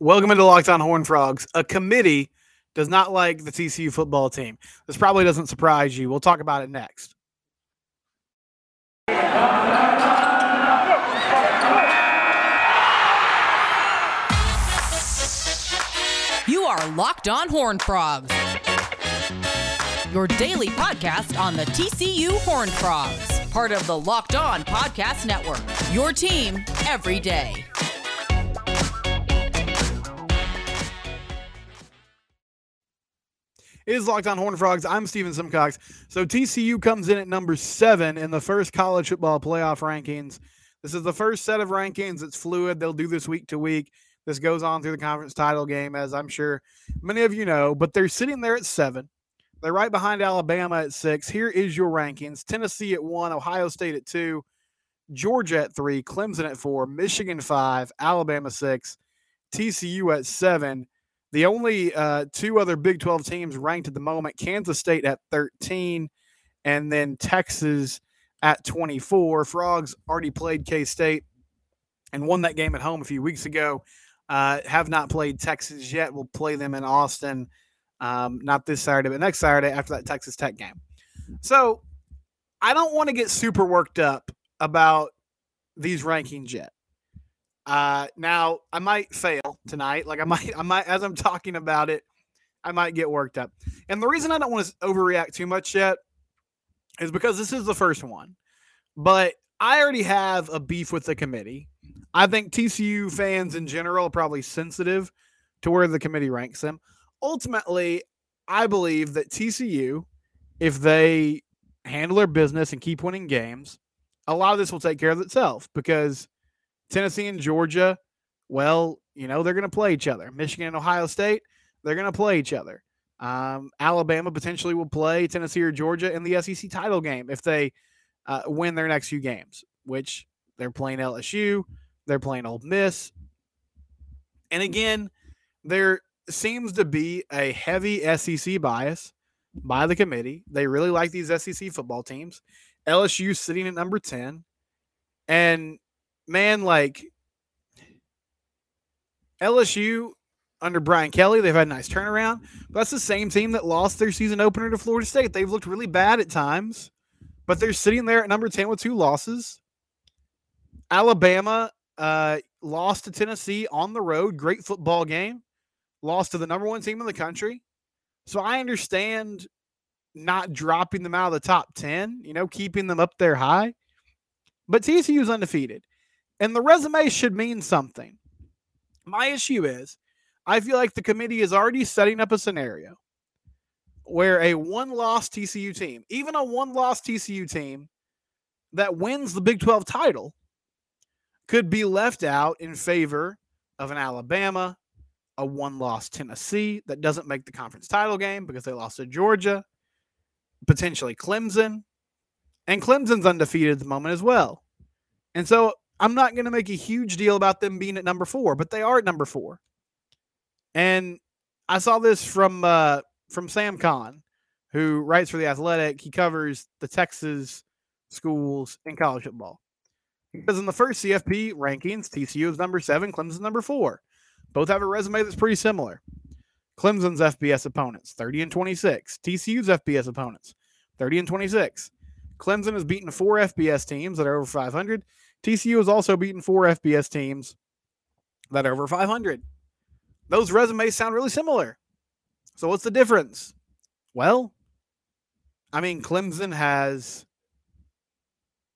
Welcome into Locked On Horn Frogs. A committee does not like the TCU football team. This probably doesn't surprise you. We'll talk about it next. You are Locked On Horn Frogs, your daily podcast on the TCU Horn Frogs, part of the Locked On Podcast Network. Your team every day. Is Locked On Horn Frogs. I'm Steven Simcox. So TCU comes in at number seven in the first college football playoff rankings. This is the first set of rankings. It's fluid. They'll do this week to week. This goes on through the conference title game, as I'm sure many of you know, but they're sitting there at seven. They're right behind Alabama at six. Here is your rankings Tennessee at one, Ohio State at two, Georgia at three, Clemson at four, Michigan five, Alabama six, TCU at seven. The only uh, two other Big 12 teams ranked at the moment Kansas State at 13, and then Texas at 24. Frogs already played K State and won that game at home a few weeks ago. Uh, have not played Texas yet. We'll play them in Austin, um, not this Saturday, but next Saturday after that Texas Tech game. So I don't want to get super worked up about these rankings yet. Uh, now I might fail tonight. Like I might, I might, as I'm talking about it, I might get worked up. And the reason I don't want to overreact too much yet is because this is the first one. But I already have a beef with the committee. I think TCU fans in general are probably sensitive to where the committee ranks them. Ultimately, I believe that TCU, if they handle their business and keep winning games, a lot of this will take care of itself because Tennessee and Georgia, well, you know, they're going to play each other. Michigan and Ohio State, they're going to play each other. Um, Alabama potentially will play Tennessee or Georgia in the SEC title game if they uh, win their next few games, which they're playing LSU, they're playing Ole Miss. And again, there seems to be a heavy SEC bias by the committee. They really like these SEC football teams. LSU sitting at number 10. And man, like LSU under Brian Kelly, they've had a nice turnaround. But that's the same team that lost their season opener to Florida State. They've looked really bad at times, but they're sitting there at number 10 with two losses. Alabama uh, lost to Tennessee on the road. Great football game. Lost to the number one team in the country. So I understand not dropping them out of the top 10, you know, keeping them up there high. But TCU is undefeated. And the resume should mean something. My issue is I feel like the committee is already setting up a scenario where a one loss TCU team, even a one loss TCU team that wins the Big 12 title, could be left out in favor of an Alabama, a one loss Tennessee that doesn't make the conference title game because they lost to Georgia, potentially Clemson. And Clemson's undefeated at the moment as well. And so I'm not going to make a huge deal about them being at number four, but they are at number four. And I saw this from uh, from Sam Khan, who writes for the Athletic. He covers the Texas schools in college football. Because in the first CFP rankings, TCU is number seven, Clemson's number four. Both have a resume that's pretty similar. Clemson's FBS opponents, 30 and 26. TCU's FBS opponents, 30 and 26. Clemson has beaten four FBS teams that are over 500. TCU has also beaten four FBS teams that are over 500. Those resumes sound really similar. So what's the difference? Well, I mean, Clemson has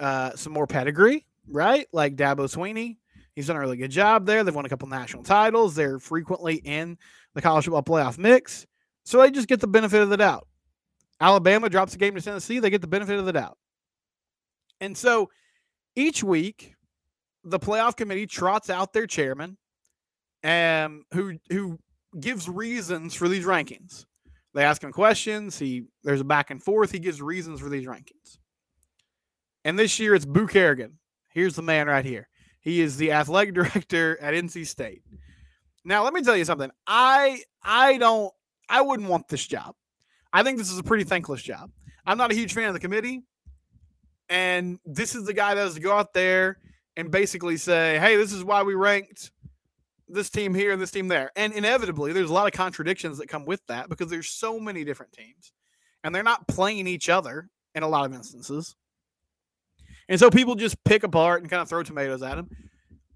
uh, some more pedigree, right? Like Dabo Swinney. He's done a really good job there. They've won a couple national titles. They're frequently in the college football playoff mix. So they just get the benefit of the doubt. Alabama drops a game to Tennessee. They get the benefit of the doubt. And so each week, the playoff committee trots out their chairman, um, who who gives reasons for these rankings. They ask him questions. He there's a back and forth. He gives reasons for these rankings. And this year it's Boo Corrigan. Here's the man right here. He is the athletic director at NC State. Now let me tell you something. I I don't I wouldn't want this job. I think this is a pretty thankless job. I'm not a huge fan of the committee. And this is the guy that has to go out there and basically say, hey, this is why we ranked this team here and this team there. And inevitably, there's a lot of contradictions that come with that because there's so many different teams and they're not playing each other in a lot of instances. And so people just pick apart and kind of throw tomatoes at him.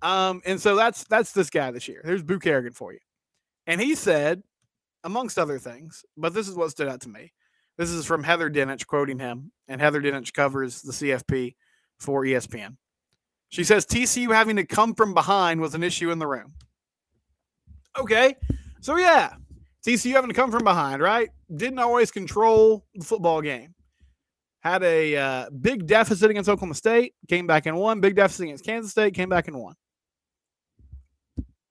Um, and so that's that's this guy this year. There's Boo Corrigan for you. And he said, amongst other things, but this is what stood out to me. This is from Heather Dinich quoting him, and Heather Dinich covers the CFP for ESPN. She says TCU having to come from behind was an issue in the room. Okay, so yeah, TCU having to come from behind, right? Didn't always control the football game. Had a uh, big deficit against Oklahoma State, came back and won. Big deficit against Kansas State, came back and won.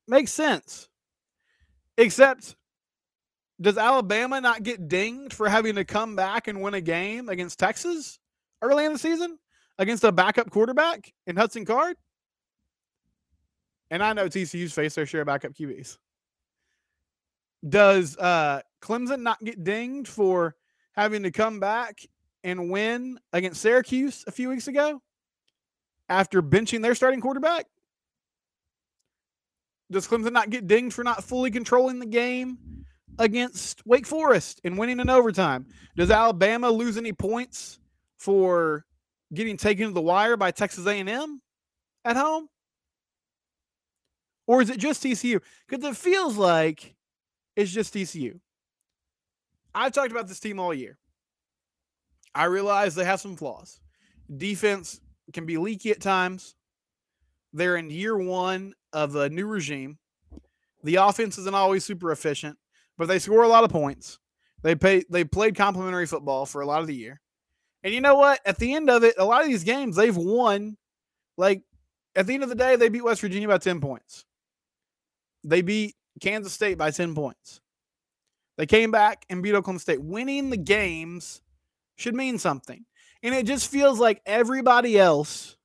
Makes sense. Except, does Alabama not get dinged for having to come back and win a game against Texas early in the season against a backup quarterback in Hudson Card? And I know TCU's faced their share of backup QBs. Does uh, Clemson not get dinged for having to come back and win against Syracuse a few weeks ago after benching their starting quarterback? Does Clemson not get dinged for not fully controlling the game against Wake Forest and winning in overtime? Does Alabama lose any points for getting taken to the wire by Texas A&M at home? Or is it just TCU? Because it feels like it's just TCU. I've talked about this team all year. I realize they have some flaws. Defense can be leaky at times. They're in year one of a new regime. The offense isn't always super efficient, but they score a lot of points. They pay they played complimentary football for a lot of the year. And you know what? At the end of it, a lot of these games they've won. Like at the end of the day, they beat West Virginia by 10 points. They beat Kansas State by 10 points. They came back and beat Oklahoma State. Winning the games should mean something. And it just feels like everybody else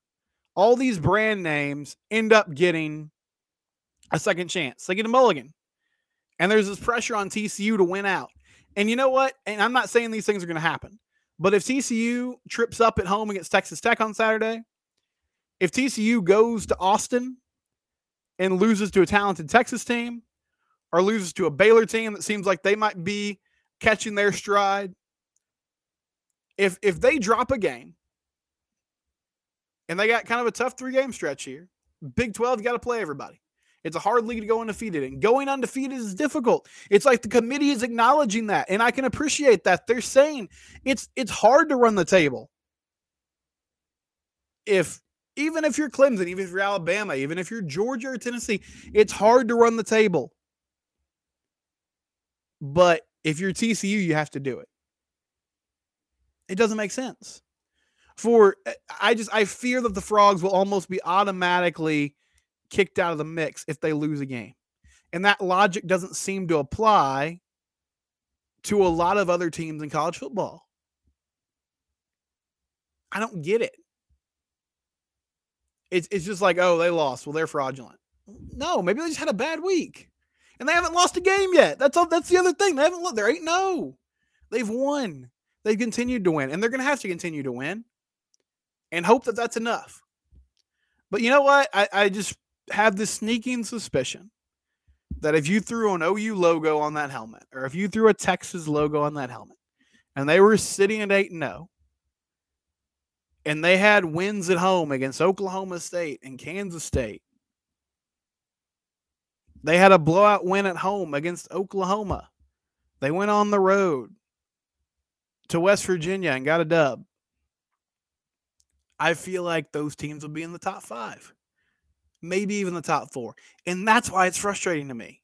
all these brand names end up getting a second chance. They get a mulligan. And there's this pressure on TCU to win out. And you know what? And I'm not saying these things are going to happen, but if TCU trips up at home against Texas Tech on Saturday, if TCU goes to Austin and loses to a talented Texas team or loses to a Baylor team that seems like they might be catching their stride, if if they drop a game and they got kind of a tough three game stretch here. Big 12, you got to play everybody. It's a hard league to go undefeated, and going undefeated is difficult. It's like the committee is acknowledging that, and I can appreciate that. They're saying it's it's hard to run the table. If even if you're Clemson, even if you're Alabama, even if you're Georgia or Tennessee, it's hard to run the table. But if you're TCU, you have to do it. It doesn't make sense for I just I fear that the frogs will almost be automatically kicked out of the mix if they lose a game. And that logic doesn't seem to apply to a lot of other teams in college football. I don't get it. It's it's just like, oh, they lost. Well, they're fraudulent. No, maybe they just had a bad week. And they haven't lost a game yet. That's all that's the other thing. They haven't lost. There ain't no. Oh. They've won. They've continued to win. And they're gonna have to continue to win and hope that that's enough. But you know what? I, I just have this sneaking suspicion that if you threw an OU logo on that helmet, or if you threw a Texas logo on that helmet, and they were sitting at 8 0, and they had wins at home against Oklahoma State and Kansas State, they had a blowout win at home against Oklahoma. They went on the road to West Virginia and got a dub. I feel like those teams will be in the top five, maybe even the top four. And that's why it's frustrating to me.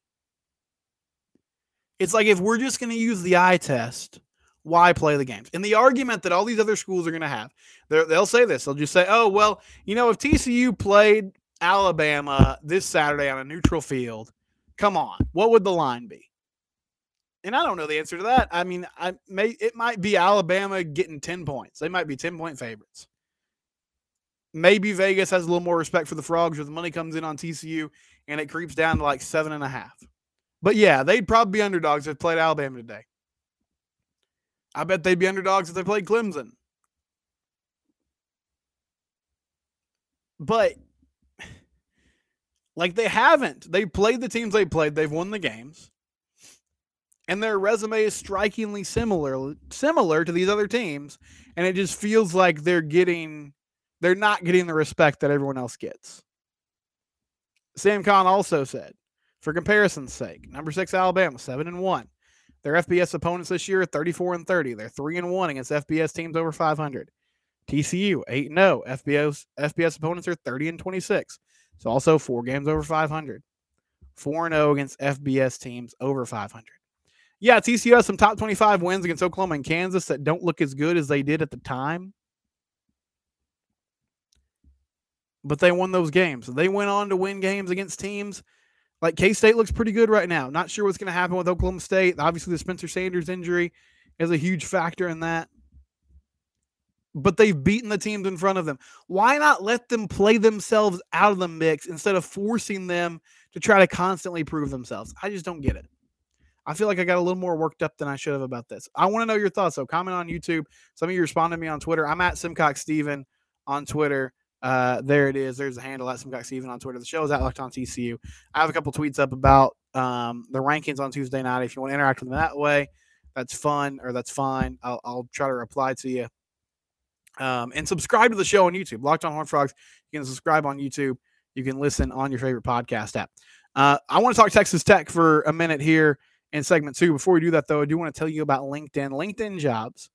It's like if we're just going to use the eye test, why play the games? And the argument that all these other schools are going to have, they'll say this. They'll just say, oh, well, you know, if TCU played Alabama this Saturday on a neutral field, come on, what would the line be? And I don't know the answer to that. I mean, I may it might be Alabama getting 10 points. They might be 10 point favorites. Maybe Vegas has a little more respect for the Frogs, or the money comes in on TCU and it creeps down to like seven and a half. But yeah, they'd probably be underdogs if they played Alabama today. I bet they'd be underdogs if they played Clemson. But Like they haven't. They played the teams they played. They've won the games. And their resume is strikingly similar similar to these other teams. And it just feels like they're getting they're not getting the respect that everyone else gets. Sam Khan also said, for comparison's sake, number six Alabama, seven and one. Their FBS opponents this year are 34 and 30. They're three and one against FBS teams over 500. TCU, 8 0. FBS, FBS opponents are 30 and 26. So also four games over 500. 4 and 0 against FBS teams over 500. Yeah, TCU has some top 25 wins against Oklahoma and Kansas that don't look as good as they did at the time. But they won those games. They went on to win games against teams like K State looks pretty good right now. Not sure what's going to happen with Oklahoma State. Obviously, the Spencer Sanders injury is a huge factor in that but they've beaten the teams in front of them. Why not let them play themselves out of the mix instead of forcing them to try to constantly prove themselves? I just don't get it. I feel like I got a little more worked up than I should have about this. I want to know your thoughts. So comment on YouTube. Some of you responded to me on Twitter. I'm at Simcox Steven on Twitter. Uh, there it is. There's a handle at Simcox Steven on Twitter. The show is at Locked On TCU. I have a couple tweets up about um, the rankings on Tuesday night. If you want to interact with them that way, that's fun or that's fine. I'll, I'll try to reply to you. Um, and subscribe to the show on YouTube. Locked on Horn Frogs. You can subscribe on YouTube. You can listen on your favorite podcast app. Uh, I want to talk Texas Tech for a minute here in segment two. Before we do that, though, I do want to tell you about LinkedIn. LinkedIn jobs.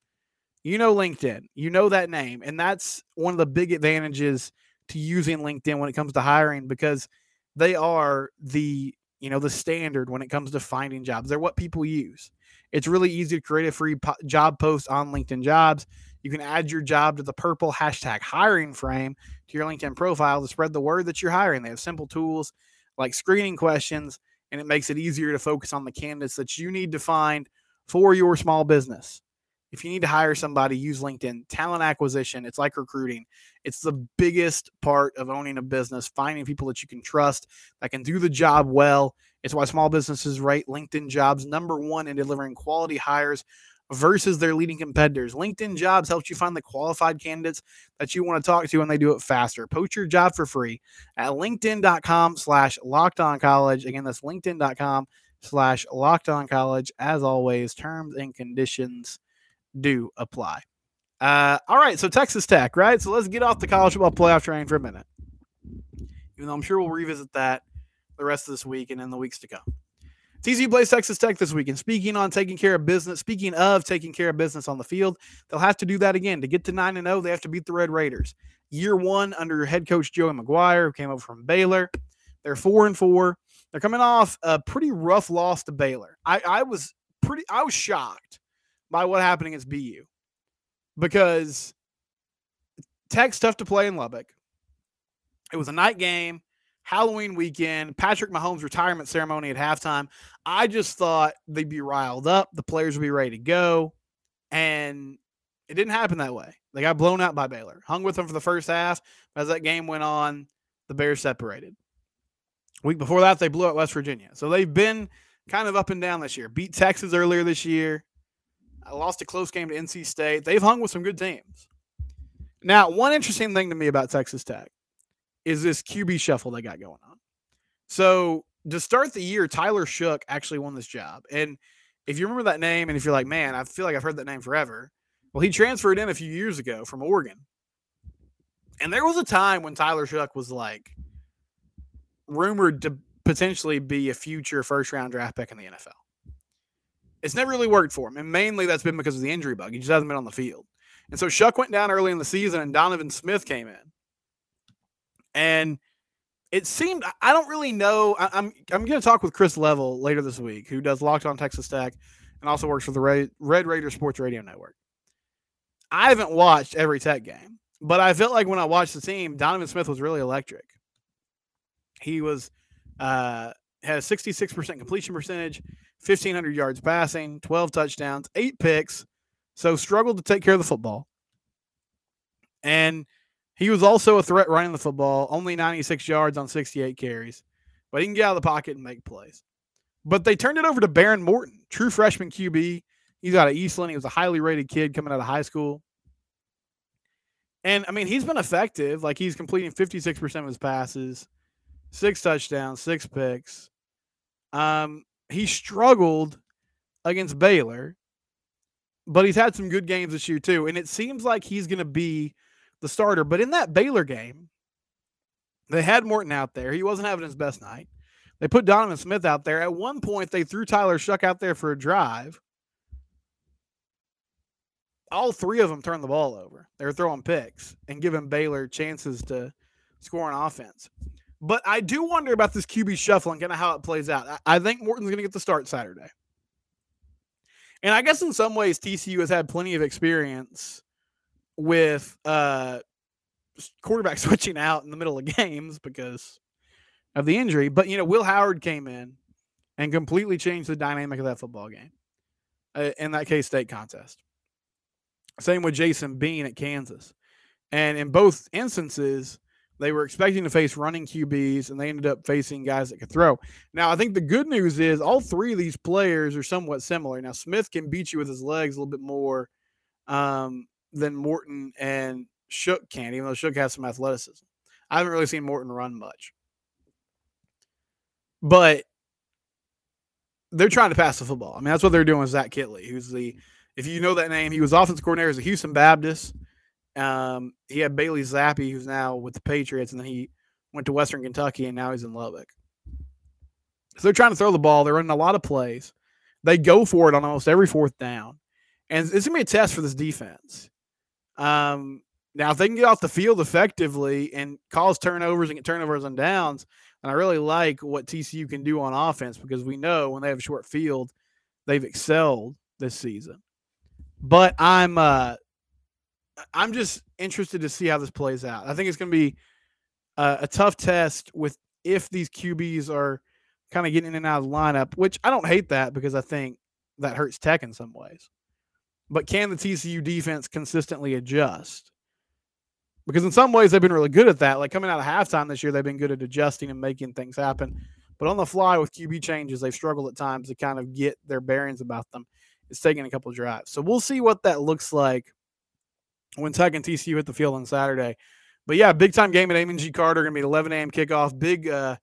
You know LinkedIn. You know that name. And that's one of the big advantages to using LinkedIn when it comes to hiring because they are the you know the standard when it comes to finding jobs. They're what people use. It's really easy to create a free po- job post on LinkedIn Jobs. You can add your job to the purple hashtag hiring frame to your LinkedIn profile to spread the word that you're hiring. They have simple tools like screening questions, and it makes it easier to focus on the candidates that you need to find for your small business. If you need to hire somebody, use LinkedIn. Talent acquisition, it's like recruiting. It's the biggest part of owning a business, finding people that you can trust that can do the job well. It's why small businesses rate LinkedIn jobs number one in delivering quality hires versus their leading competitors. LinkedIn Jobs helps you find the qualified candidates that you want to talk to and they do it faster. Poach your job for free at linkedin.com slash locked on college. Again, that's linkedin.com slash locked on college. As always, terms and conditions do apply. Uh, all right, so Texas Tech, right? So let's get off the college football playoff train for a minute. Even though I'm sure we'll revisit that the rest of this week and in the weeks to come. TCU plays Texas Tech this week. And speaking on taking care of business, speaking of taking care of business on the field, they'll have to do that again. To get to 9 and 0, they have to beat the Red Raiders. Year one under head coach Joey McGuire, who came over from Baylor. They're 4 and 4. They're coming off a pretty rough loss to Baylor. I, I was pretty I was shocked by what happened against BU because Tech's tough to play in Lubbock. It was a night game. Halloween weekend, Patrick Mahomes' retirement ceremony at halftime. I just thought they'd be riled up, the players would be ready to go, and it didn't happen that way. They got blown out by Baylor. Hung with them for the first half. As that game went on, the Bears separated. Week before that, they blew out West Virginia. So they've been kind of up and down this year. Beat Texas earlier this year. I lost a close game to NC State. They've hung with some good teams. Now, one interesting thing to me about Texas Tech is this QB shuffle they got going on. So to start the year, Tyler Shough actually won this job. And if you remember that name, and if you're like, man, I feel like I've heard that name forever. Well, he transferred in a few years ago from Oregon. And there was a time when Tyler Shough was like rumored to potentially be a future first round draft pick in the NFL. It's never really worked for him. And mainly that's been because of the injury bug. He just hasn't been on the field. And so Shough went down early in the season and Donovan Smith came in. And it seemed I don't really know. I, am I'm, I'm going to talk with Chris Level later this week, who does Locked On Texas Tech and also works for the Red, Red Raider Sports Radio Network. I haven't watched every Tech game, but I felt like when I watched the team, Donovan Smith was really electric. He was uh, had a 66% completion percentage, 1500 yards passing, 12 touchdowns, eight picks. So struggled to take care of the football. And he was also a threat running the football, only 96 yards on 68 carries, but he can get out of the pocket and make plays. But they turned it over to Behren Morton, true freshman QB. He's out of Eastland. He was a highly rated kid coming out of high school. And I mean, he's been effective. Like he's completing 56% of his passes. six touchdowns, six picks. Um, he struggled against Baylor, but he's had some good games this year too. And it seems like he's going to be the starter. But in that Baylor game, they had Morton out there. He wasn't having his best night. They put Donovan Smith out there. At one point, they threw Tyler Shough out there for a drive. All three of them turned the ball over. They were throwing picks and giving Baylor chances to score on offense. But I do wonder about this QB shuffling, kind of how it plays out. I, I think Morton's going to get the start Saturday. And I guess in some ways, TCU has had plenty of experience with uh, quarterback switching out in the middle of games because of the injury. But, you know, Will Howard came in and completely changed the dynamic of that football game uh, in that K State contest. Same with Jason Bean at Kansas. And in both instances, they were expecting to face running QBs, and they ended up facing guys that could throw. Now, I think the good news is all three of these players are somewhat similar. Now, Smith can beat you with his legs a little bit more um, than Morton and Shough can, even though Shough has some athleticism. I haven't really seen Morton run much. But they're trying to pass the football. I mean, that's what they're doing with Zach Kittley, who's the, if you know that name, he was offensive coordinator at Houston Baptist. Um, he had Bailey Zappe, who's now with the Patriots, and then he went to Western Kentucky, and now he's in Lubbock. So they're trying to throw the ball. They're running a lot of plays. They go for it on almost every fourth down, and it's gonna be a test for this defense. Um, now, if they can get off the field effectively and cause turnovers and get turnovers on downs, and I really like what TCU can do on offense because we know when they have a short field, they've excelled this season. But I'm uh, I'm just interested to see how this plays out. I think it's going to be a, a tough test with if these QBs are kind of getting in and out of the lineup, which I don't hate that because I think that hurts Tech in some ways. But can the TCU defense consistently adjust? Because in some ways they've been really good at that. Like coming out of halftime this year, they've been good at adjusting and making things happen. But on the fly with QB changes, they've struggled at times to kind of get their bearings about them. It's taking a couple drives. So we'll see what that looks like when Tech and TCU hit the field on Saturday. But yeah, big time game at Amon G. Carter. Gonna be 11 a.m. kickoff. Big, uh,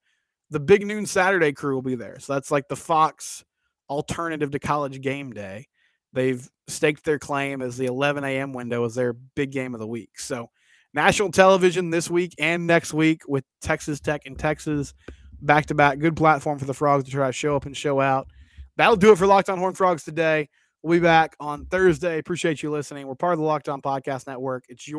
the big noon Saturday crew will be there. So that's like the Fox alternative to college game day. They've staked their claim as the 11 a.m. window as their big game of the week. So national television this week and next week with Texas Tech and Texas back to back. Good platform for the Frogs to try to show up and show out. That'll do it for Locked On Horn Frogs today. We'll be back on Thursday. Appreciate you listening. We're part of the Locked On Podcast Network. It's your